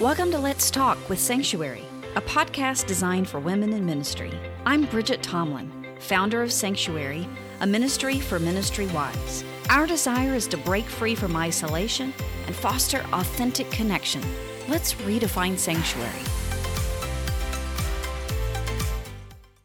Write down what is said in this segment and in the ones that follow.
Welcome to Let's Talk with Sanctuary, a podcast designed for women in ministry. I'm Bridget Tomlin, founder of Sanctuary, a ministry for ministry wives. Our desire is to break free from isolation and foster authentic connection. Let's redefine Sanctuary.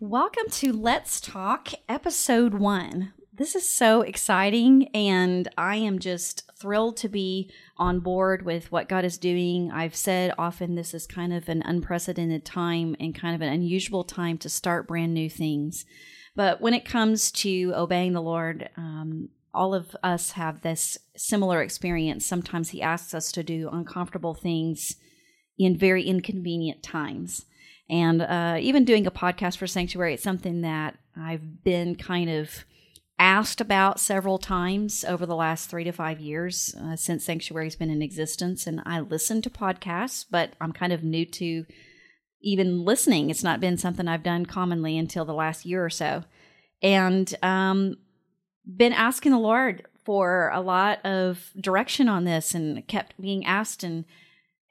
Welcome to Let's Talk, episode one. This is so exciting, and I am just thrilled to be on board with what God is doing. I've said often this is kind of an unprecedented time and kind of an unusual time to start brand new things. But when it comes to obeying the Lord, um, all of us have this similar experience. Sometimes He asks us to do uncomfortable things in very inconvenient times. And uh, even doing a podcast for Sanctuary, it's something that I've been kind of asked about several times over the last three to five years uh, since Sanctuary's been in existence. And I listen to podcasts, but I'm kind of new to even listening. It's not been something I've done commonly until the last year or so. And um, been asking the Lord for a lot of direction on this and kept being asked and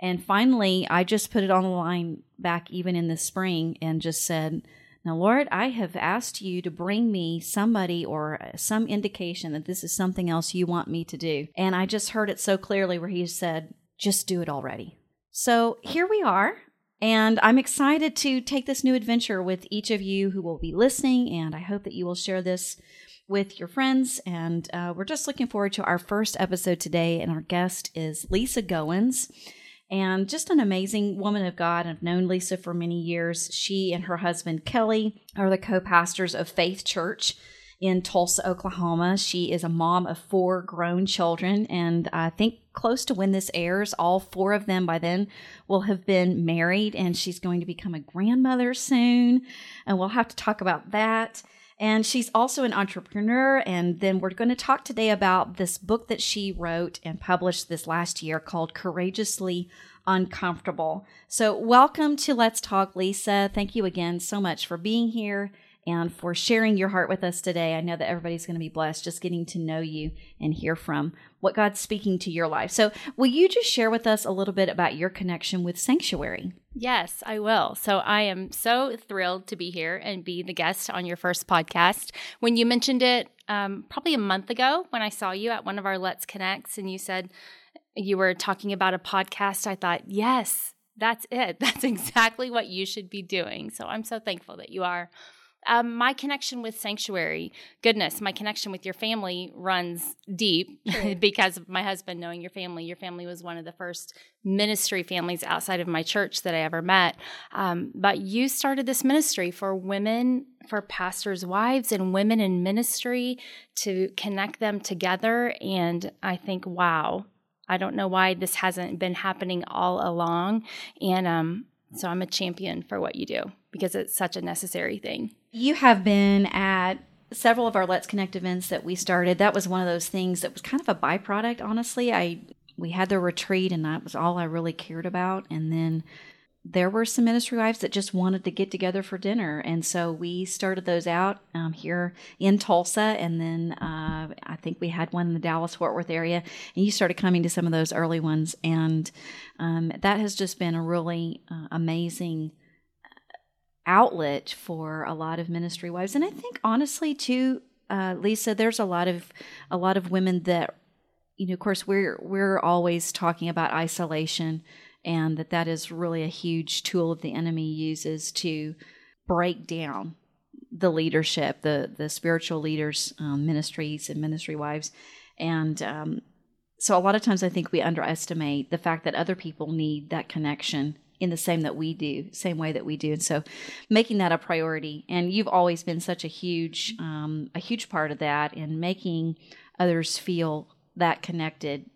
and finally I just put it on the line back even in the spring and just said, now, Lord, I have asked you to bring me somebody or some indication that this is something else you want me to do. And I just heard it so clearly where he said, just do it already. So here we are. And I'm excited to take this new adventure with each of you who will be listening. And I hope that you will share this with your friends. And uh, we're just looking forward to our first episode today. And our guest is Lisa Goins and just an amazing woman of God. I've known Lisa for many years. She and her husband Kelly are the co pastors of Faith Church in Tulsa, Oklahoma. She is a mom of four grown children, and I think close to when this airs, all four of them by then will have been married, and she's going to become a grandmother soon. And we'll have to talk about that. And she's also an entrepreneur. And then we're going to talk today about this book that she wrote and published this last year called Courageously Uncomfortable. So, welcome to Let's Talk, Lisa. Thank you again so much for being here and for sharing your heart with us today. I know that everybody's going to be blessed just getting to know you and hear from what God's speaking to your life. So, will you just share with us a little bit about your connection with Sanctuary? Yes, I will. So, I am so thrilled to be here and be the guest on your first podcast. When you mentioned it um, probably a month ago, when I saw you at one of our Let's Connects, and you said you were talking about a podcast, I thought, yes, that's it. That's exactly what you should be doing. So, I'm so thankful that you are um, my connection with sanctuary, goodness, my connection with your family runs deep sure. because of my husband knowing your family. Your family was one of the first ministry families outside of my church that I ever met. Um, but you started this ministry for women, for pastors' wives, and women in ministry to connect them together. And I think, wow, I don't know why this hasn't been happening all along. And um, so I'm a champion for what you do because it's such a necessary thing. You have been at several of our Let's Connect events that we started. That was one of those things that was kind of a byproduct, honestly. I we had the retreat and that was all I really cared about. And then there were some ministry wives that just wanted to get together for dinner. And so we started those out um, here in Tulsa. And then uh, I think we had one in the Dallas Fort Worth area. And you started coming to some of those early ones. And um, that has just been a really uh, amazing outlet for a lot of ministry wives. And i think honestly too uh, lisa there's a lot of a lot of women that you know of course we're we're always talking about isolation and that that is really a huge tool that the enemy uses to break down the leadership the the spiritual leaders um, ministries and ministry wives. And um, so a lot of times i think we underestimate the fact that other people need that connection in the same that we do, same way that we do. And so making that a priority. And you've always been such a huge, um, a huge part of that in making others feel that connected,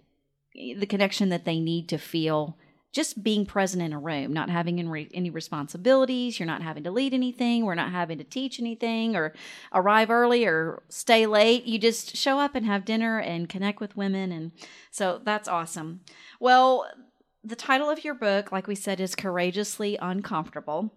the connection that they need to feel just being present in a room, not having any responsibilities. You're not having to lead anything. We're not having to teach anything or arrive early or stay late. You just show up and have dinner and connect with women. And so that's awesome. Well, the title of your book, like we said, is Courageously Uncomfortable.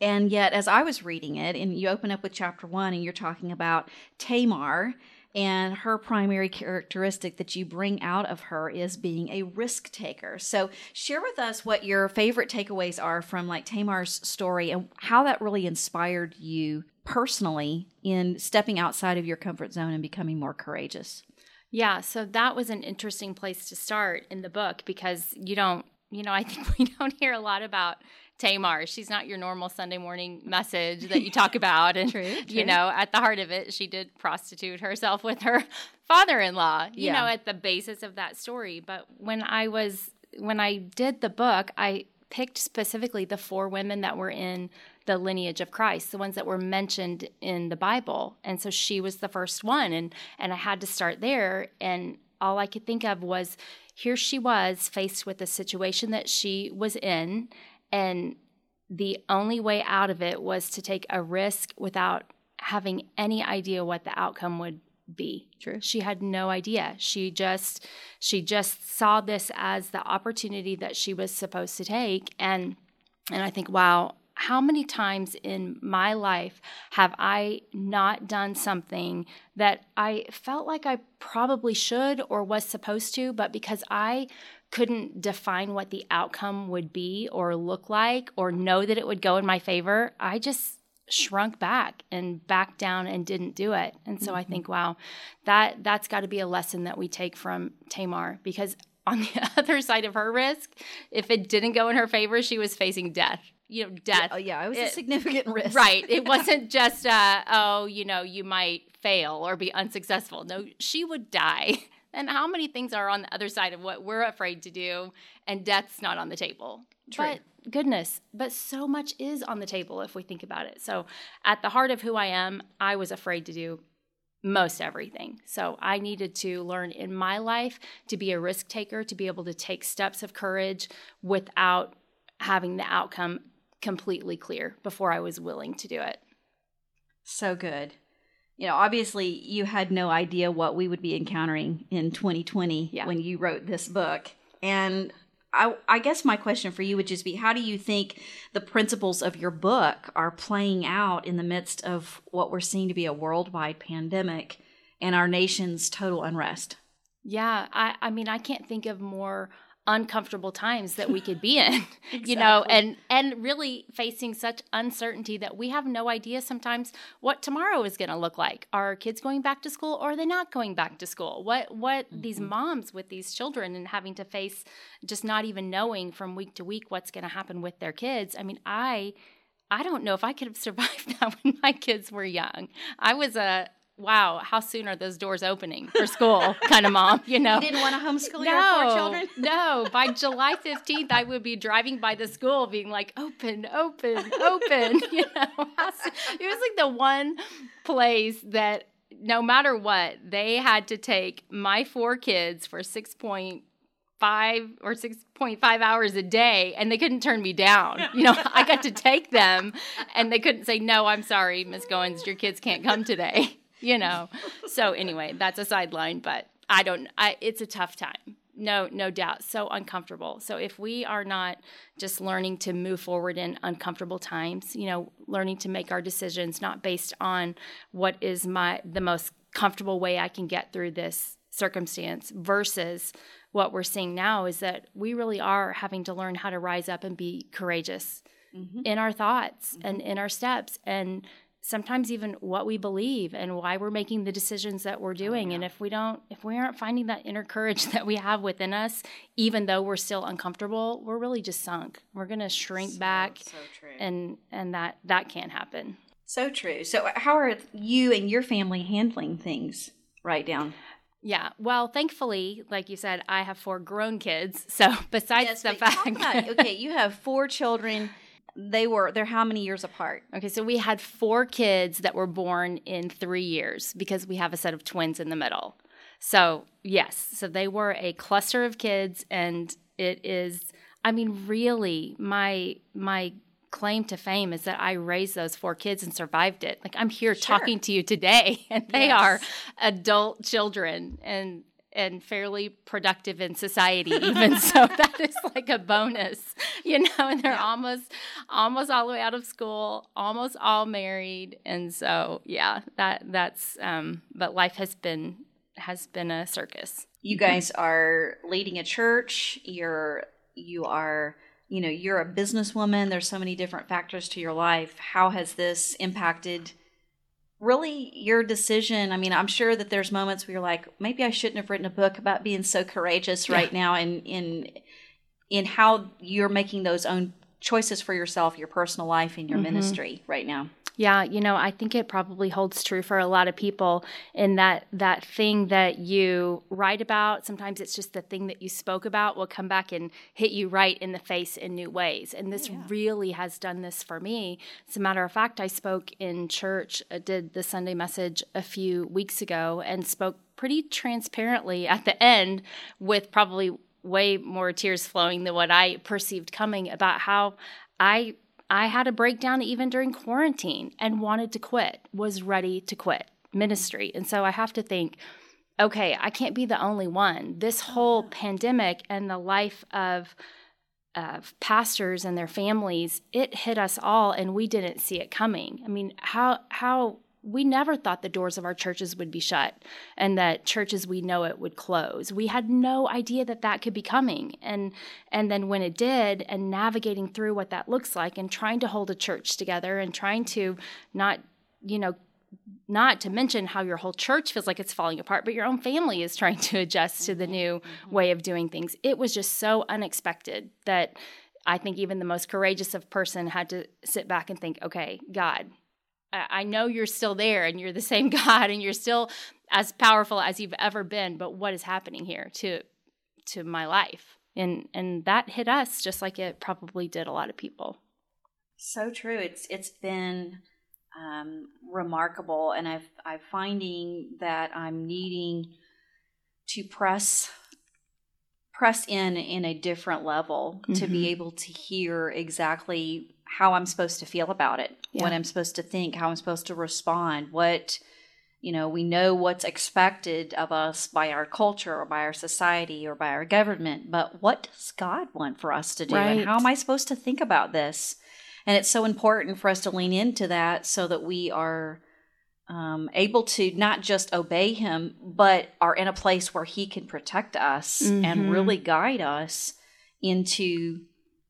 And yet, as I was reading it, and you open up with chapter one, and you're talking about Tamar And her primary characteristic that you bring out of her is being a risk taker. So, share with us what your favorite takeaways are from like Tamar's story and how that really inspired you personally in stepping outside of your comfort zone and becoming more courageous. Yeah, so that was an interesting place to start in the book because you don't, you know, I think we don't hear a lot about Tamar. She's not your normal Sunday morning message that you talk about. And, true, true. you know, at the heart of it, she did prostitute herself with her father in law, you Yeah. know, at the basis of that story. But when I was, when I did the book, I picked specifically the four women that were in the lineage of Christ, the ones that were mentioned in the Bible. And so she was the first one. And, and I had to start there. And all I could think of was here she was faced with a situation that she was in and the only way out of it was to take a risk without having any idea what the outcome would be. True. She had no idea. She just she just saw this as the opportunity that she was supposed to take and and I think wow, how many times in my life have I not done something that I felt like I probably should or was supposed to, but because I couldn't define what the outcome would be or look like or know that it would go in my favor, I just shrunk back and backed down and didn't do it. And so I mm-hmm. think, wow, that that's got to be a lesson that we take from Tamar because on the other side of her risk, if it didn't go in her favor, she was facing death. You know, death. Oh, yeah, it was a significant risk. Right. It wasn't just, uh, oh, you know, you might fail or be unsuccessful. No, she would die. And how many things are on the other side of what we're afraid to do, and death's not on the table? True. But goodness, but so much is on the table if we think about it. So, at the heart of who I am, I was afraid to do most everything. So, I needed to learn in my life to be a risk taker, to be able to take steps of courage without having the outcome completely clear before I was willing to do it. So good. You know, obviously, you had no idea what we would be encountering in 2020 Yeah. when you wrote this book. And I, I guess my question for you would just be how do you think the principles of your book are playing out in the midst of what we're seeing to be a worldwide pandemic and our nation's total unrest? Yeah, I, I mean, I can't think of more uncomfortable times that we could be in you know and and really facing such uncertainty that we have no idea sometimes what tomorrow is going to look like. Are kids going back to school or are they not going back to school? What what mm-hmm. these moms with these children and having to face just not even knowing from week to week what's going to happen with their kids. I mean i I don't know if I could have survived that when my kids were young. I was a wow, how soon are those doors opening for school kind of mom, you know? You didn't want to homeschool your four no, children? no. By July 15th, I would be driving by the school being like, open, open, open. you know, it was like the one place that no matter what, they had to take my four kids for 6.5 or 6.5 hours a day and they couldn't turn me down. You know, I got to take them and they couldn't say, no, I'm sorry, Miss Goins, your kids can't come today. You know, so anyway, that's a sideline, but I don't, I, it's a tough time. No, no doubt. So uncomfortable. So if we are not just learning to move forward in uncomfortable times, you know, learning to make our decisions not based on what is my the most comfortable way I can get through this circumstance versus what we're seeing now is that we really are having to learn how to rise up and be courageous mm-hmm. in our thoughts mm-hmm. and in our steps and sometimes even what we believe and why we're making the decisions that we're oh, doing and if we don't if we aren't finding that inner courage that we have within us even though we're still uncomfortable we're really just sunk we're going to shrink back So true. and and that that can't happen So true. So, uh, how are you and your family handling things right down? yeah well thankfully like you said i have four grown kids so besides the fact okay, you have four children. They were they're how many years apart? Okay, so we had four kids that were born in three years because we have a set of twins in the middle. So, yes, so they were a cluster of kids, and it is, I mean, really, my, my, claim to fame is that I raised those four kids and survived it. Like I'm here Sure. talking to you today and they Yes. are adult children and and fairly productive in society even so that is like a bonus you know and they're yeah. almost almost all the way out of school almost all married and so yeah that that's um but life has been has been a circus. You guys are leading a church. You're you are you know you're a businesswoman. There's so many different factors to your life. How has this impacted really your decision i mean i'm sure that there's moments where you're like maybe i shouldn't have written a book about being so courageous yeah. right now and in in how you're making those own choices for yourself your personal life and your mm-hmm. ministry right now yeah, you know, I think it probably holds true for a lot of people in that that thing that you write about, sometimes it's just the thing that you spoke about will come back and hit you right in the face in new ways. And this yeah. really has done this for me. As a matter of fact, I spoke in church, uh, did the Sunday message a few weeks ago and spoke pretty transparently at the end with probably way more tears flowing than what I perceived coming about how I I had a breakdown even during quarantine and wanted to quit, was ready to quit ministry. And so I have to think, okay, I can't be the only one. This oh, whole pandemic and the life of of pastors and their families, it hit us all and we didn't see it coming. I mean, how how we never thought the doors of our churches would be shut and that churches we know it would close we had no idea that that could be coming and and then when it did and navigating through what that looks like and trying to hold a church together and trying to not you know not to mention how your whole church feels like it's falling apart, but your own family is trying to adjust to the new mm-hmm. way of doing things. It was just so unexpected that I think even the most courageous of person had to sit back and think, okay, God, I know you're still there and you're the same God and you're still as powerful as you've ever been, but what is happening here to to my life? And and that hit us just like it probably did a lot of people. So true. It's it's been um, remarkable, and I've I'm finding that I'm needing to press press in in a different level mm-hmm. to be mm-hmm. able to hear exactly how I'm supposed to feel about it, yeah. what I'm supposed to think, how I'm supposed to respond, what you know, we know what's expected of us by our culture or by our society or by our government, but what does God want for us to do? Right. And how am I supposed to think about this? And it's so important for us to lean into that so that we are um, able to not just obey Him, but are in a place where He can protect us mm-hmm. and really guide us into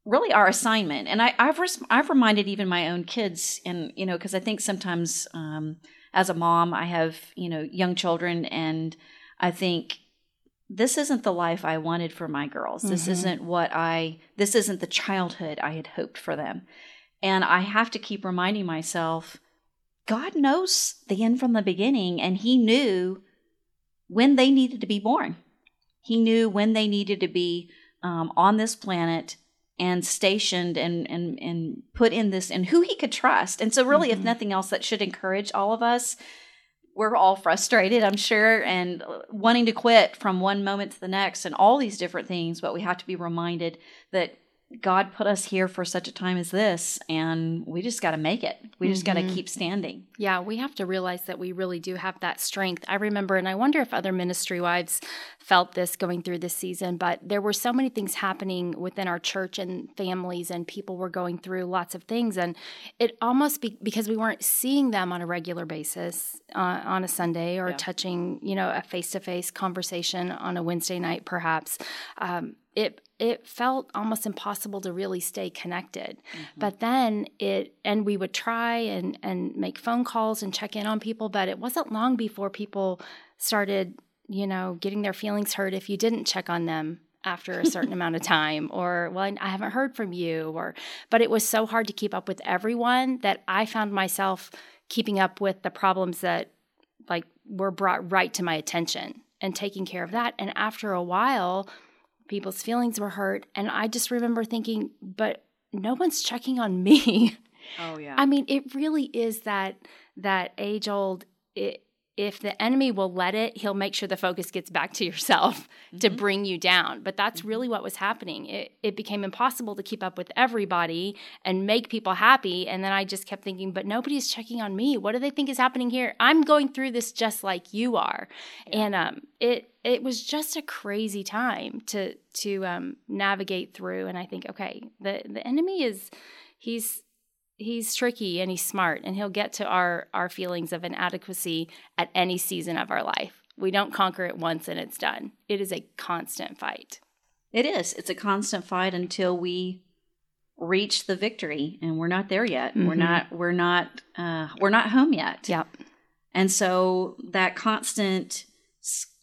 really our assignment. And I, have res- I've reminded even my own kids, and you know, because I think sometimes um, as a mom, I have you know young children, and I think this isn't the life I wanted for my girls. Mm-hmm. This isn't what I. This isn't the childhood I had hoped for them, and I have to keep reminding myself. God knows the end from the beginning, and He knew when they needed to be born. He knew when they needed to be um, on this planet and stationed and and and put in this and who he could trust. And so really mm-hmm. if nothing else that should encourage all of us. We're all frustrated, I'm sure, and wanting to quit from one moment to the next and all these different things, but we have to be reminded that God put us here for such a time as this, and we just got to make it. We just mm-hmm. got to keep standing. Yeah, we have to realize that we really do have that strength. I remember, and I wonder if other ministry wives felt this going through this season, but there were so many things happening within our church and families, and people were going through lots of things. And it almost be, because we weren't seeing them on a regular basis uh, on a Sunday or yeah. touching, you know, a face to face conversation on a Wednesday night, perhaps. Um, it it felt almost impossible to really stay connected. Mm-hmm. But then it and we would try and and make phone calls and check in on people, but it wasn't long before people started, you know, getting their feelings hurt if you didn't check on them after a certain amount of time or well I haven't heard from you or but it was so hard to keep up with everyone that I found myself keeping up with the problems that like were brought right to my attention and taking care of that and after a while people's feelings were hurt. And I just remember thinking, but no one's checking on me. Oh yeah. I mean, it really is that that age old it if the enemy will let it, he'll make sure the focus gets back to yourself mm-hmm. to bring you down. But that's really what was happening. It, it became impossible to keep up with everybody and make people happy. And then I just kept thinking, but nobody's checking on me. What do they think is happening here? I'm going through this just like you are. Yeah. And um, it it was just a crazy time to to um, navigate through. And I think, okay, the the enemy is he's he's tricky and he's smart and he'll get to our our feelings of inadequacy at any season of our life. We don't conquer it once and it's done. It is a constant fight. It is. It's a constant fight until we reach the victory and we're not there yet. Mm-hmm. We're not we're not uh we're not home yet. Yep. And so that constant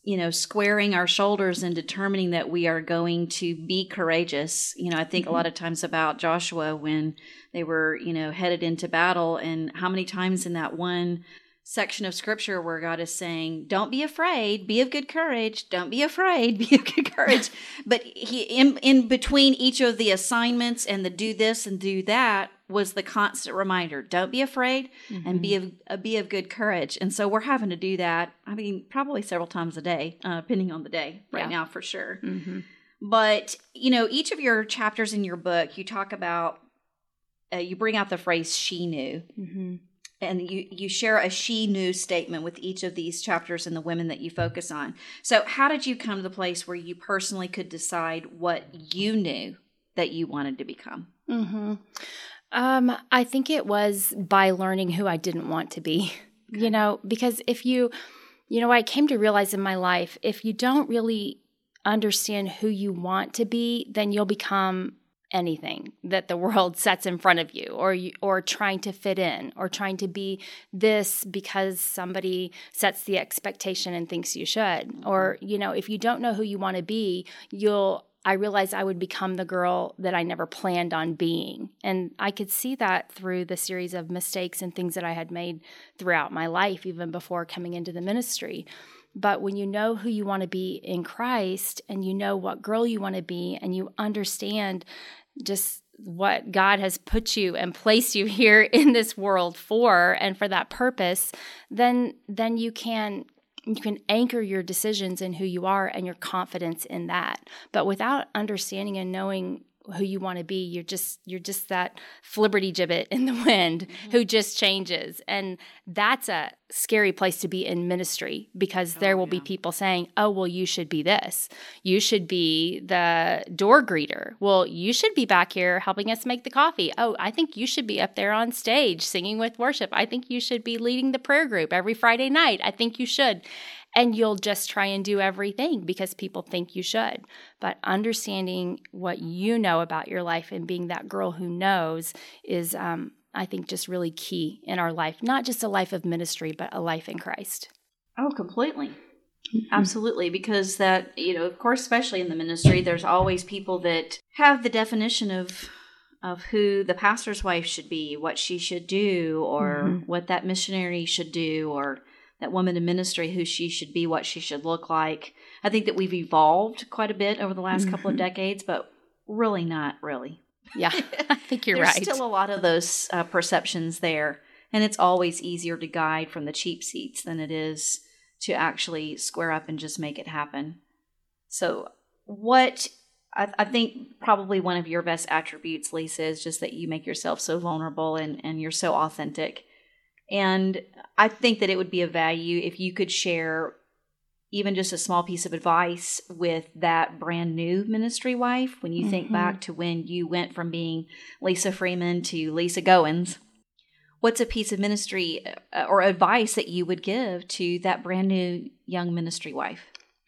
you know, squaring our shoulders and determining that we are going to be courageous. You know, I think mm-hmm. a lot of times about Joshua when they were, you know, headed into battle and how many times in that one section of scripture where God is saying, "Don't be afraid, be of good courage. Don't be afraid, be of good courage." but he in in between each of the assignments and the do this and do that was the constant reminder, "Don't be afraid mm-hmm. and be mm-hmm. of uh, be of good courage." And so we're having to do that. I mean, probably several times a day, uh, depending on the day. Right yeah. now, for sure. Mm-hmm. But you know, each of your chapters in your book, you talk about, uh, you bring out the phrase "she knew." Mm-hmm and you you share a she knew statement with each of these chapters and the women that you focus on so how did you come to the place where you personally could decide what you knew that you wanted to become mm-hmm. Um, i think it was by learning who i didn't want to be okay. you know because if you you know i came to realize in my life if you don't really understand who you want to be then you'll become anything that the world sets in front of you or you, or trying to fit in or trying to be this because somebody sets the expectation and thinks you should mm-hmm. or you know if you don't know who you want to be you'll I realized I would become the girl that I never planned on being. And I could see that through the series of mistakes and things that I had made throughout my life, even before coming into the ministry. But when you know who you want to be in Christ and you know what girl you want to be and you understand just what God has put you and placed you here in this world for and for that purpose, then then you can you can anchor your decisions in who you are and your confidence in that. But without understanding and knowing who you want to be you're just you're just that flibberty gibbet in the wind mm-hmm. who just changes. And that's a scary place to be in ministry because oh, there will yeah. be people saying oh well you should be this. You should be the door greeter. Well you should be back here helping us make the coffee. Oh i think you should be up there on stage singing with worship. I think you should be leading the prayer group every friday night. I think you should and you'll just try and do everything because people think you should. But understanding what you know about your life and being that girl who knows is, um, I think, just really key in our life, not just a life of ministry, but a life in Christ. Oh, completely. Mm-hmm. Absolutely, because that, you know, of course, especially in the ministry, there's always people that have the definition of of who the pastor's wife should be, what she should do, or mm-hmm. what that missionary should do, or that woman in ministry who she should be, what she should look like. I think that we've evolved quite a bit over the last mm-hmm. couple of decades, but really not really. Yeah, I think you're There's right. There's still a lot of those uh, perceptions there, and it's always easier to guide from the cheap seats than it is to actually square up and just make it happen. So, what I, I think probably one of your best attributes, Lisa, is just that you make yourself so vulnerable and, and you're so authentic. And I think that it would be of value if you could share even just a small piece of advice with that brand new ministry wife when you mm-hmm. think back to when you went from being Lisa Freeman to Lisa Goins. What's a piece of ministry uh, or advice that you would give to that brand new young ministry wife?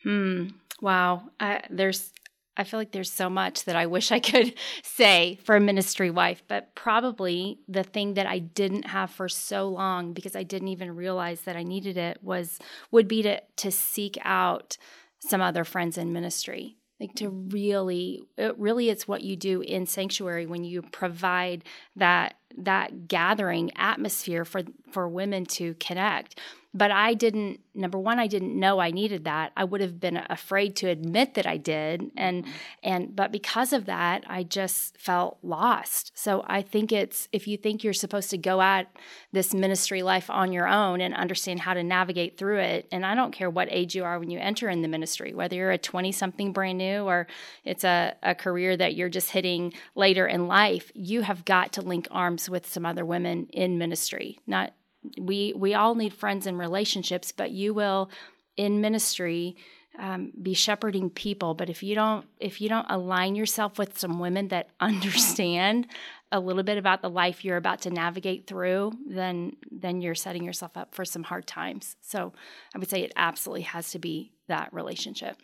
Hmm. Wow. I, there's I feel like there's so much that I wish I could say for a ministry wife, but probably the thing that I didn't have for so long because I didn't even realize that I needed it was would be to to seek out some other friends in ministry. Like to really it really it's what you do in sanctuary when you provide that that gathering atmosphere for for women to connect but I didn't, number one, I didn't know I needed that. I would have been afraid to admit that I did. And, mm-hmm. and, but because of that, I just felt lost. So I think it's, if you think you're supposed to go at this ministry life on your own and understand how to navigate through it, and I don't care what age you are when you enter in the ministry, whether you're a 20 something brand new or it's a, a career that you're just hitting later in life, you have got to link arms with some other women in ministry, not we we all need friends and relationships but you will in ministry um, be shepherding people. But if you don't if you don't align yourself with some women that understand a little bit about the life you're about to navigate through then then you're setting yourself up for some hard times. So i would say it absolutely has to be that relationship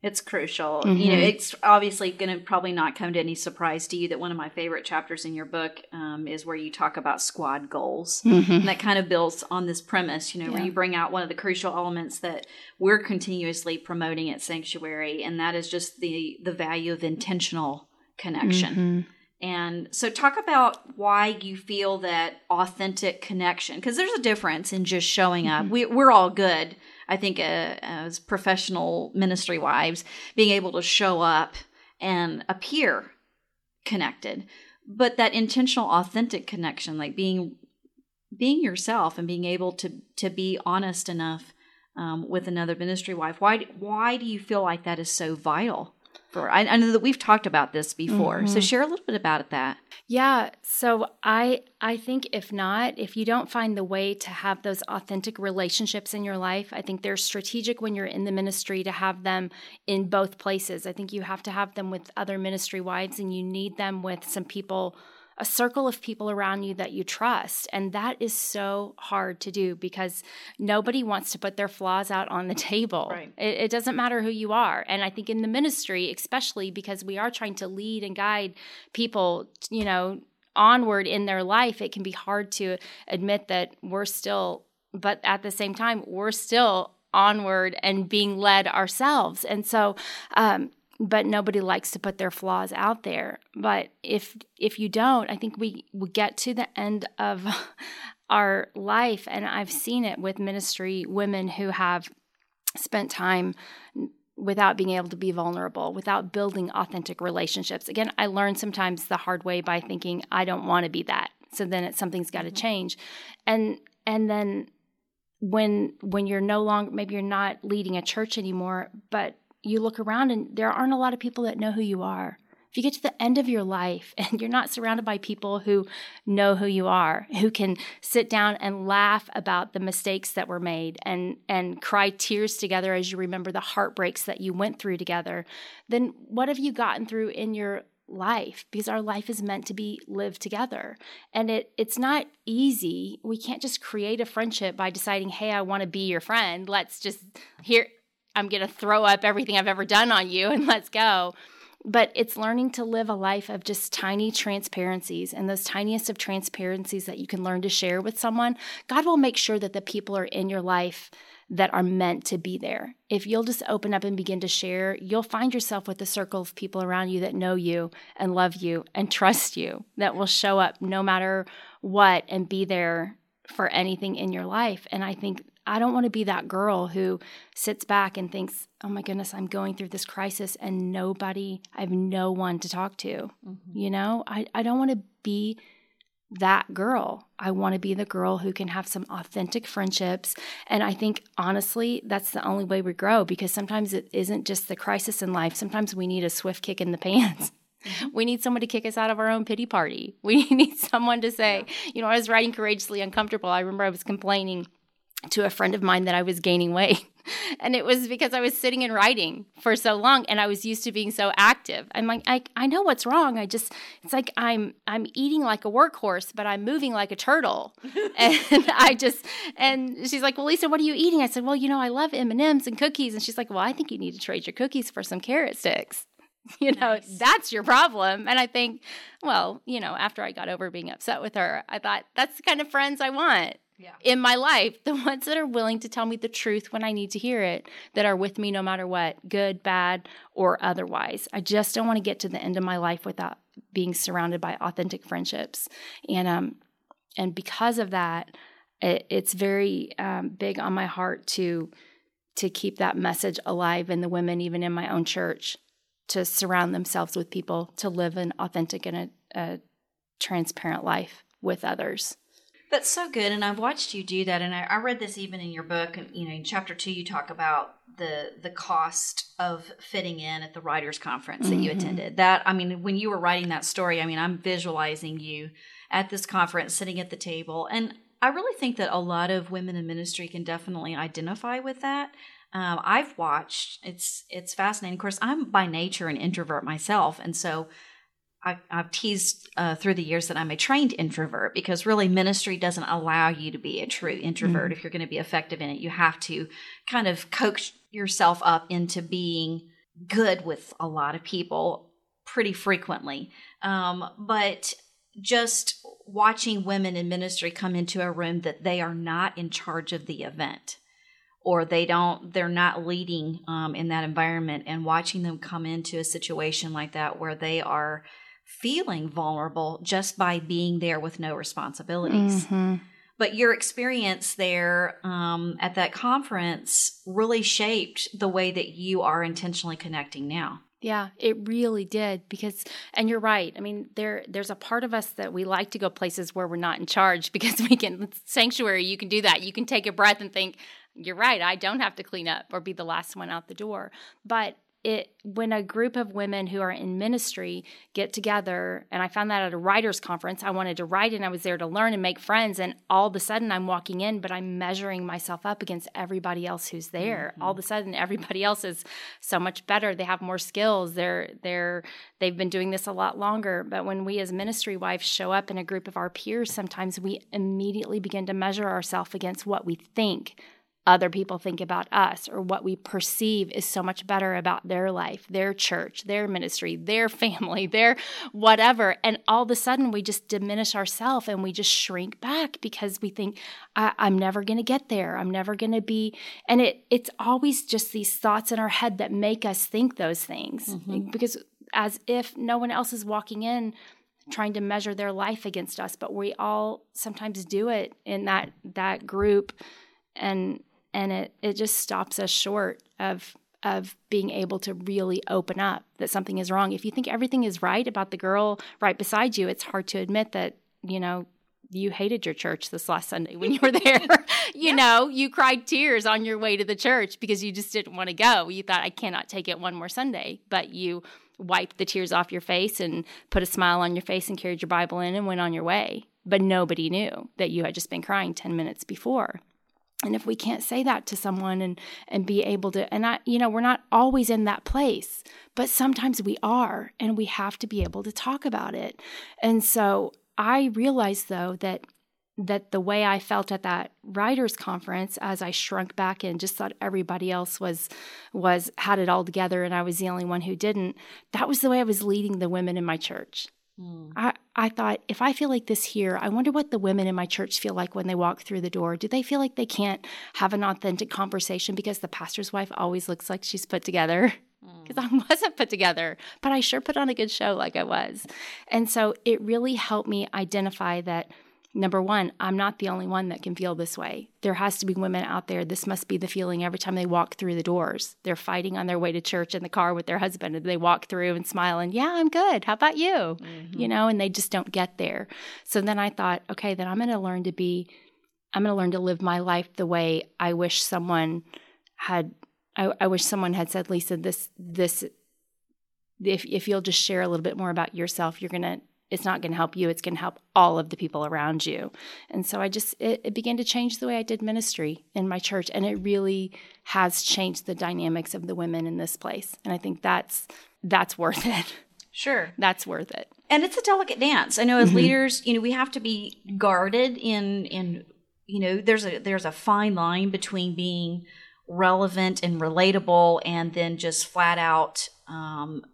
it's crucial. Mm-hmm. You know, it's obviously going to probably not come to any surprise to you that one of my favorite chapters in your book um, is where you talk about squad goals. Mm-hmm. And that kind of builds on this premise, you know, yeah. where you bring out one of the crucial elements that we're continuously promoting at Sanctuary, and that is just the the value of intentional connection. Mm-hmm. And so, talk about why you feel that authentic connection, because there's a difference in just showing up. Mm-hmm. We, we're all good I think uh, as professional ministry wives, being able to show up and appear connected, but that intentional, authentic connection, like being being yourself and being able to to be honest enough um, with another ministry wife. Why why do you feel like that is so vital? For. I, I, know that we've talked about this before mm-hmm. so share a little bit about that. Yeah so i i think if not if you don't find the way to have those authentic relationships in your life i think they're strategic when you're in the ministry to have them in both places. I think you have to have them with other ministry wives and you need them with some people a circle of people around you that you trust. And that is so hard to do because nobody wants to put their flaws out on the table. Right. It, it doesn't matter who you are. And I think in the ministry, especially because we are trying to lead and guide people, you know, onward in their life, it can be hard to admit that we're still, but at the same time, we're still onward and being led ourselves. And so, um, but nobody likes to put their flaws out there. But if if you don't i think we we get to the end of our life. And i've seen it with ministry women who have spent time without being able to be vulnerable without building authentic relationships. Again i learned sometimes the hard way by thinking i don't want to be that. So then it, something's got to mm-hmm. change. And and then when when you're no longer maybe you're not leading a church anymore but you look around and there aren't a lot of people that know who you are. If you get to the end of your life and you're not surrounded by people who know who you are, who can sit down and laugh about the mistakes that were made and and cry tears together as you remember the heartbreaks that you went through together, then what have you gotten through in your life? Because our life is meant to be lived together. And it it's not easy. We can't just create a friendship by deciding hey i want to be your friend. Let's just here I'm going to throw up everything I've ever done on you and let's go. But it's learning to live a life of just tiny transparencies and those tiniest of transparencies that you can learn to share with someone. God will make sure that the people are in your life that are meant to be there. If you'll just open up and begin to share, you'll find yourself with a circle of people around you that know you and love you and trust you, that will show up no matter what and be there for anything in your life. And I think I don't want to be that girl who sits back and thinks, oh my goodness, I'm going through this crisis and nobody, I have no one to talk to. Mm-hmm. You know, I, I don't want to be that girl. I want to be the girl who can have some authentic friendships. And I think, honestly, that's the only way we grow because sometimes it isn't just the crisis in life. Sometimes we need a swift kick in the pants. Mm-hmm. We need someone to kick us out of our own pity party. We need someone to say, yeah. you know, I was writing Courageously Uncomfortable. I remember I was complaining to a friend of mine that I was gaining weight. And it was because I was sitting and writing for so long and I was used to being so active. I'm like, I, I know what's wrong. I just, it's like I'm, I'm eating like a workhorse, but I'm moving like a turtle. and I just, and she's like, well, Lisa, what are you eating? I said, well, you know, I love M&Ms and cookies. And she's like, well, I think you need to trade your cookies for some carrot sticks. You know, nice. that's your problem. And I think, well, you know, after I got over being upset with her, I thought that's the kind of friends I want yeah. in my life, the ones that are willing to tell me the truth when I need to hear it, that are with me no matter what, good, bad, or otherwise. I just don't want to get to the end of my life without being surrounded by authentic friendships. And um and because of that, it, it's very um, big on my heart to to keep that message alive in the women, even in my own church, to surround themselves with people, to live an authentic and a, a transparent life with others. That's so good, and I've watched you do that. And I, I read this even in your book. And you know, in chapter two, you talk about the the cost of fitting in at the writers' conference that mm-hmm. you attended. That I mean, when you were writing that story, I mean, I'm visualizing you at this conference, sitting at the table, and I really think that a lot of women in ministry can definitely identify with that. Um, I've watched; it's it's fascinating. Of course, I'm by nature an introvert myself, and so I, have teased uh, through the years that I'm a trained introvert because really ministry doesn't allow you to be a true introvert. Mm-hmm. If you're going to be effective in it, you have to kind of coax yourself up into being good with a lot of people pretty frequently. Um, but just watching women in ministry come into a room that they are not in charge of the event or they don't they're not leading um, in that environment and watching them come into a situation like that where they are feeling vulnerable just by being there with no responsibilities. Mm-hmm. But your experience there um, at that conference really shaped the way that you are intentionally connecting now. Yeah, it really did because and you're right. I mean, there there's a part of us that we like to go places where we're not in charge because we can sanctuary, you can do that. You can take a breath and think, you're right, I don't have to clean up or be the last one out the door. But it when a group of women who are in ministry get together and i found that at a writers conference i wanted to write and i was there to learn and make friends and all of a sudden i'm walking in but i'm measuring myself up against everybody else who's there. Mm-hmm. all of a sudden everybody else is so much better. They have more skills. They're they're they've been doing this a lot longer. But when we as ministry wives show up in a group of our peers sometimes we immediately begin to measure ourselves against what we think other people think about us or what we perceive is so much better about their life, their church, their ministry, their family, their whatever. And all of a sudden, we just diminish ourselves and we just shrink back because we think, I- am never going to get there. I'm never going to be. And it it's always just these thoughts in our head that make us think those things mm-hmm. because as if no one else is walking in trying to measure their life against us but we all sometimes do it in that that group and and it it just stops us short of of being able to really open up that something is wrong. If you think everything is right about the girl right beside you, it's hard to admit that, you know, you hated your church this last Sunday when you were there. you yeah. know, you cried tears on your way to the church because you just didn't want to go. You thought, I cannot take it one more Sunday. But you wiped the tears off your face and put a smile on your face and carried your Bible in and went on your way. But nobody knew that you had just been crying 10 minutes before and if we can't say that to someone and and be able to and i you know we're not always in that place but sometimes we are and we have to be able to talk about it. And so i realized though that that the way i felt at that writers conference as i shrunk back and just thought everybody else was was had it all together and i was the only one who didn't that was the way i was leading the women in my church Mm. I, I thought, if I feel like this here, I wonder what the women in my church feel like when they walk through the door. Do they feel like they can't have an authentic conversation because the pastor's wife always looks like she's put together? Because mm. I wasn't put together, but I sure put on a good show like I was. And so it really helped me identify that Number one, I'm not the only one that can feel this way. There has to be women out there. This must be the feeling every time they walk through the doors. They're fighting on their way to church in the car with their husband, and they walk through and smile and, yeah, I'm good. How about you? Mm-hmm. You know, and they just don't get there. So then I thought, okay, then I'm going to learn to be, I'm going to learn to live my life the way I wish someone had. I, I wish someone had said, Lisa, this, this, if if you'll just share a little bit more about yourself, you're gonna it's not going to help you it's going to help all of the people around you. And so i just it, it, began to change the way i did ministry in my church and it really has changed the dynamics of the women in this place and i think that's that's worth it. Sure. That's worth it. And it's a delicate dance. I know as mm-hmm. leaders you know we have to be guarded in in you know there's a there's a fine line between being relevant and relatable and then just flat out um,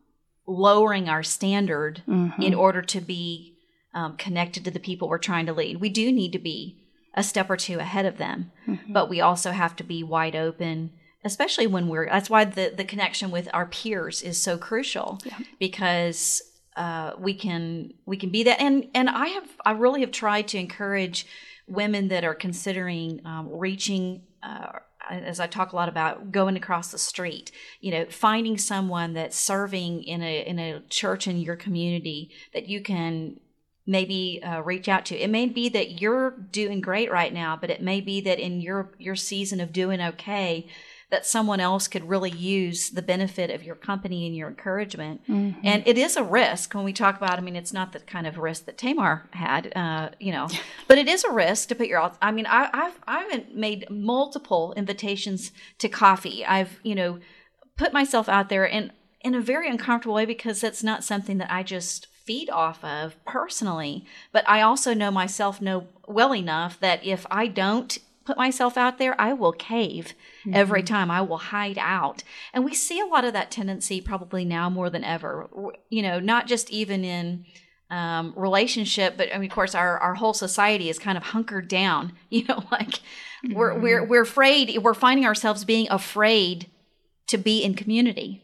lowering our standard mm-hmm. in order to be um, connected to the people we're trying to lead. We do need to be a step or two ahead of them, mm-hmm. but we also have to be wide open, especially when we're. That's why the the connection with our peers is so crucial yeah. because uh, we can we can be that. And and I have I really have tried to encourage women that are considering um, reaching. Uh, as I talk a lot about going across the street, you know, finding someone that's serving in a in a church in your community that you can maybe uh, reach out to. It may be that you're doing great right now, but it may be that in your your season of doing okay, that someone else could really use the benefit of your company and your encouragement. Mm-hmm. And it is a risk when we talk about. I mean, it's not the kind of risk that Tamar had, uh, you know, but it is a risk to put your. I mean, I, I've I've made multiple invitations to coffee. I've you know put myself out there and in a very uncomfortable way because that's not something that I just feed off of personally. But I also know myself know well enough that if I don't put myself out there, I will cave mm-hmm. every time. I will hide out. And we see a lot of that tendency probably now more than ever. You know, not just even in um, relationship, but I mean, of course, our, our whole society is kind of hunkered down. You know, like mm-hmm. we're we're we're afraid. We're finding ourselves being afraid to be in community.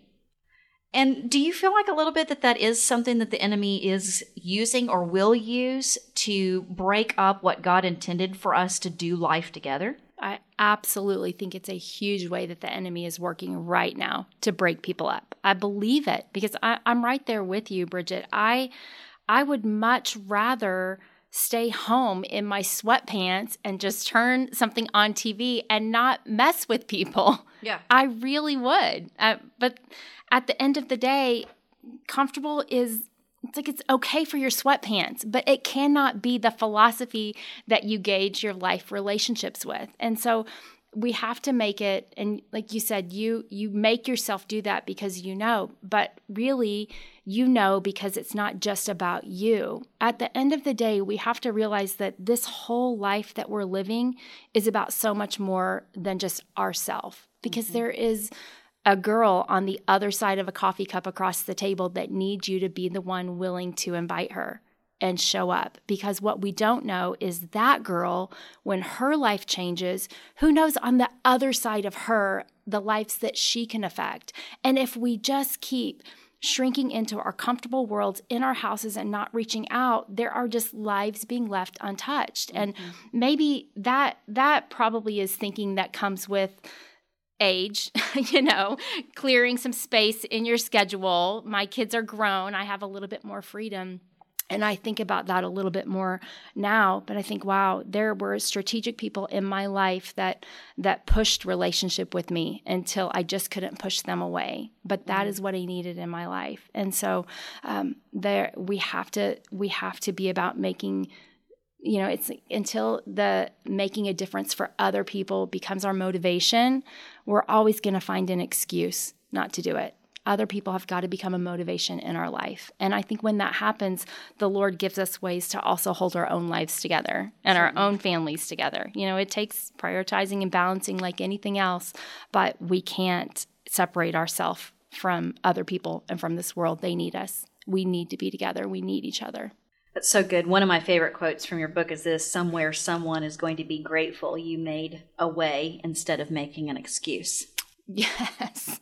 And do you feel like a little bit that that is something that the enemy is using or will use to break up what God intended for us to do life together? I absolutely think it's a huge way that the enemy is working right now to break people up. I believe it because I, am right there with you, Bridget. I I would much rather stay home in my sweatpants and just turn something on TV and not mess with people. Yeah. I really would. Uh, but at the end of the day, comfortable is it's like it's okay for your sweatpants, but it cannot be the philosophy that you gauge your life relationships with. And so we have to make it and like you said you you make yourself do that because you know but really you know because it's not just about you. At the end of the day we have to realize that this whole life that we're living is about so much more than just ourself. Because mm-hmm. there is a girl on the other side of a coffee cup across the table that needs you to be the one willing to invite her and show up. Because what we don't know is that girl, when her life changes, who knows on the other side of her, the lives that she can affect. And if we just keep shrinking into our comfortable worlds in our houses and not reaching out there are just lives being left untouched mm-hmm. and maybe that that probably is thinking that comes with age, you know, clearing some space in your schedule. My kids are grown, I have a little bit more freedom. And I think about that a little bit more now, but I think, wow, there were strategic people in my life that that pushed relationship with me until I just couldn't push them away. But that mm-hmm. is what I needed in my life, and so um, there we have to we have to be about making you know it's until the making a difference for other people becomes our motivation we're always going to find an excuse not to do it other people have got to become a motivation in our life. And i think when that happens the lord gives us ways to also hold our own lives together and our own families together. You know it takes prioritizing and balancing like anything else but we can't separate ourselves from other people and from this world. They need us. We need to be together. We need each other. That's so good. One of my favorite quotes from your book is this Somewhere someone is going to be grateful you made a way instead of making an excuse. Yes.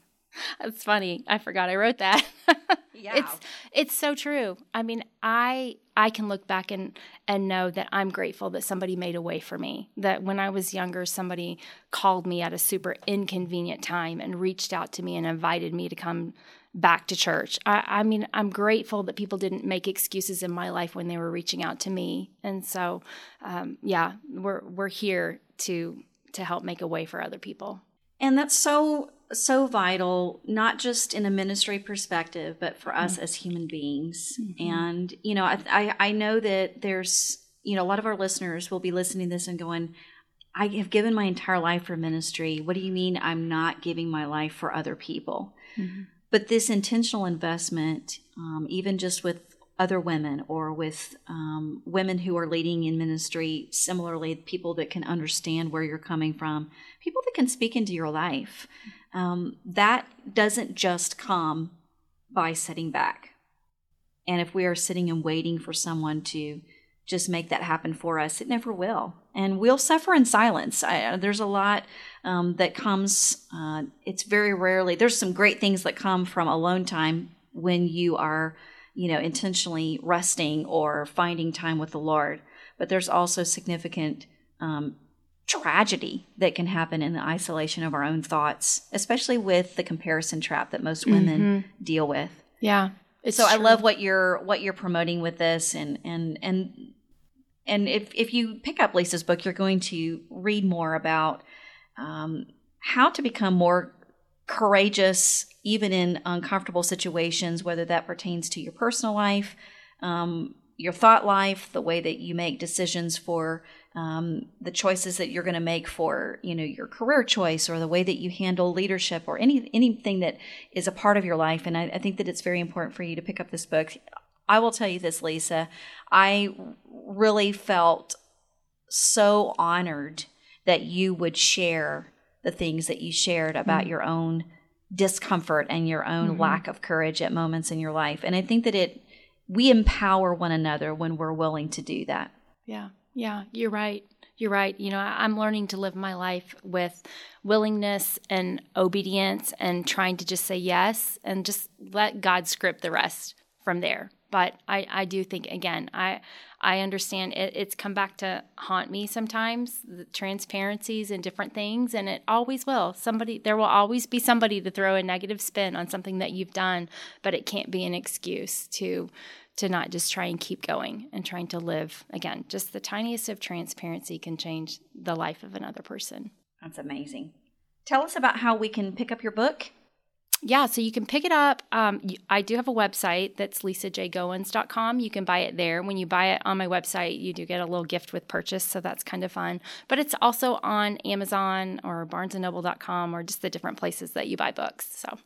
That's funny. I forgot I wrote that. yeah. It's it's so true. I mean, I I can look back and and know that I'm grateful that somebody made a way for me. That when I was younger, somebody called me at a super inconvenient time and reached out to me and invited me to come back to church. I, I, mean, I'm grateful that people didn't make excuses in my life when they were reaching out to me, and so, um, yeah, we're we're here to to help make a way for other people. And that's so so vital, not just in a ministry perspective, but for us mm-hmm. as human beings. Mm-hmm. And you know, I, I I know that there's you know a lot of our listeners will be listening to this and going. I have given my entire life for ministry. What do you mean I'm not giving my life for other people? Mm-hmm. But this intentional investment, um, even just with other women or with um, women who are leading in ministry, similarly, people that can understand where you're coming from, people that can speak into your life, um, that doesn't just come by sitting back. And if we are sitting and waiting for someone to just make that happen for us. It never will. And we'll suffer in silence. I, there's a lot um, that comes, uh, it's very rarely, there's some great things that come from alone time when you are you know, intentionally resting or finding time with the Lord. But there's also significant um, tragedy that can happen in the isolation of our own thoughts, especially with the comparison trap that most women mm-hmm. deal with. Yeah. so true. I love what you're what you're promoting with this and and and and if if you pick up Lisa's book, you're going to read more about um, how to become more courageous even in uncomfortable situations, whether that pertains to your personal life, um, your thought life, the way that you make decisions for um, the choices that you're going to make for you know your career choice or the way that you handle leadership or any anything that is a part of your life. And I, I think that it's very important for you to pick up this book. I will tell you this, Lisa. I really felt so honored that you would share the things that you shared about mm-hmm. your own discomfort and your own mm-hmm. lack of courage at moments in your life. And I think that it we empower one another when we're willing to do that. Yeah. Yeah, you're right. You're right. You know, I'm learning to live my life with willingness and obedience and trying to just say yes and just let God script the rest from there. But I, I do think again, I I understand it, it's come back to haunt me sometimes, the transparencies and different things, and it always will. Somebody there will always be somebody to throw a negative spin on something that you've done, but it can't be an excuse to to not just try and keep going and trying to live again just the tiniest of transparency can change the life of another person that's amazing tell us about how we can pick up your book yeah, so you can pick it up. Um, I do have a website that's lisajgoins.com. You can buy it there. When you buy it on my website, you do get a little gift with purchase, so that's kind of fun. But it's also on Amazon or barnesandnoble.com or just the different places that you buy books. So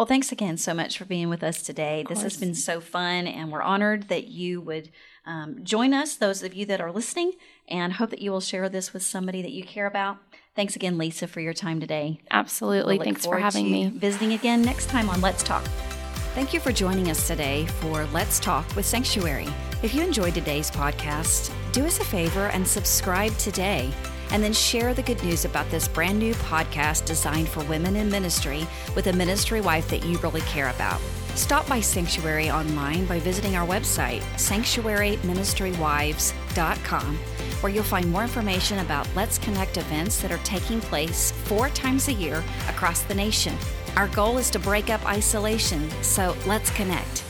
well, thanks again so much for being with us today. This has been so fun, and we're honored that you would um, join us, those of you that are listening, and hope that you will share this with somebody that you care about. Thanks again, Lisa, for your time today. Absolutely. We'll thanks for having me. Visiting again next time on Let's Talk. Thank you for joining us today for Let's Talk with Sanctuary. If you enjoyed today's podcast, do us a favor and subscribe today and then share the good news about this brand new podcast designed for women in ministry with a ministry wife that you really care about. Stop by Sanctuary online by visiting our website, sanctuaryministrywives.com, where you'll find more information about Let's Connect events that are taking place four times a year across the nation. Our goal is to break up isolation, so let's connect.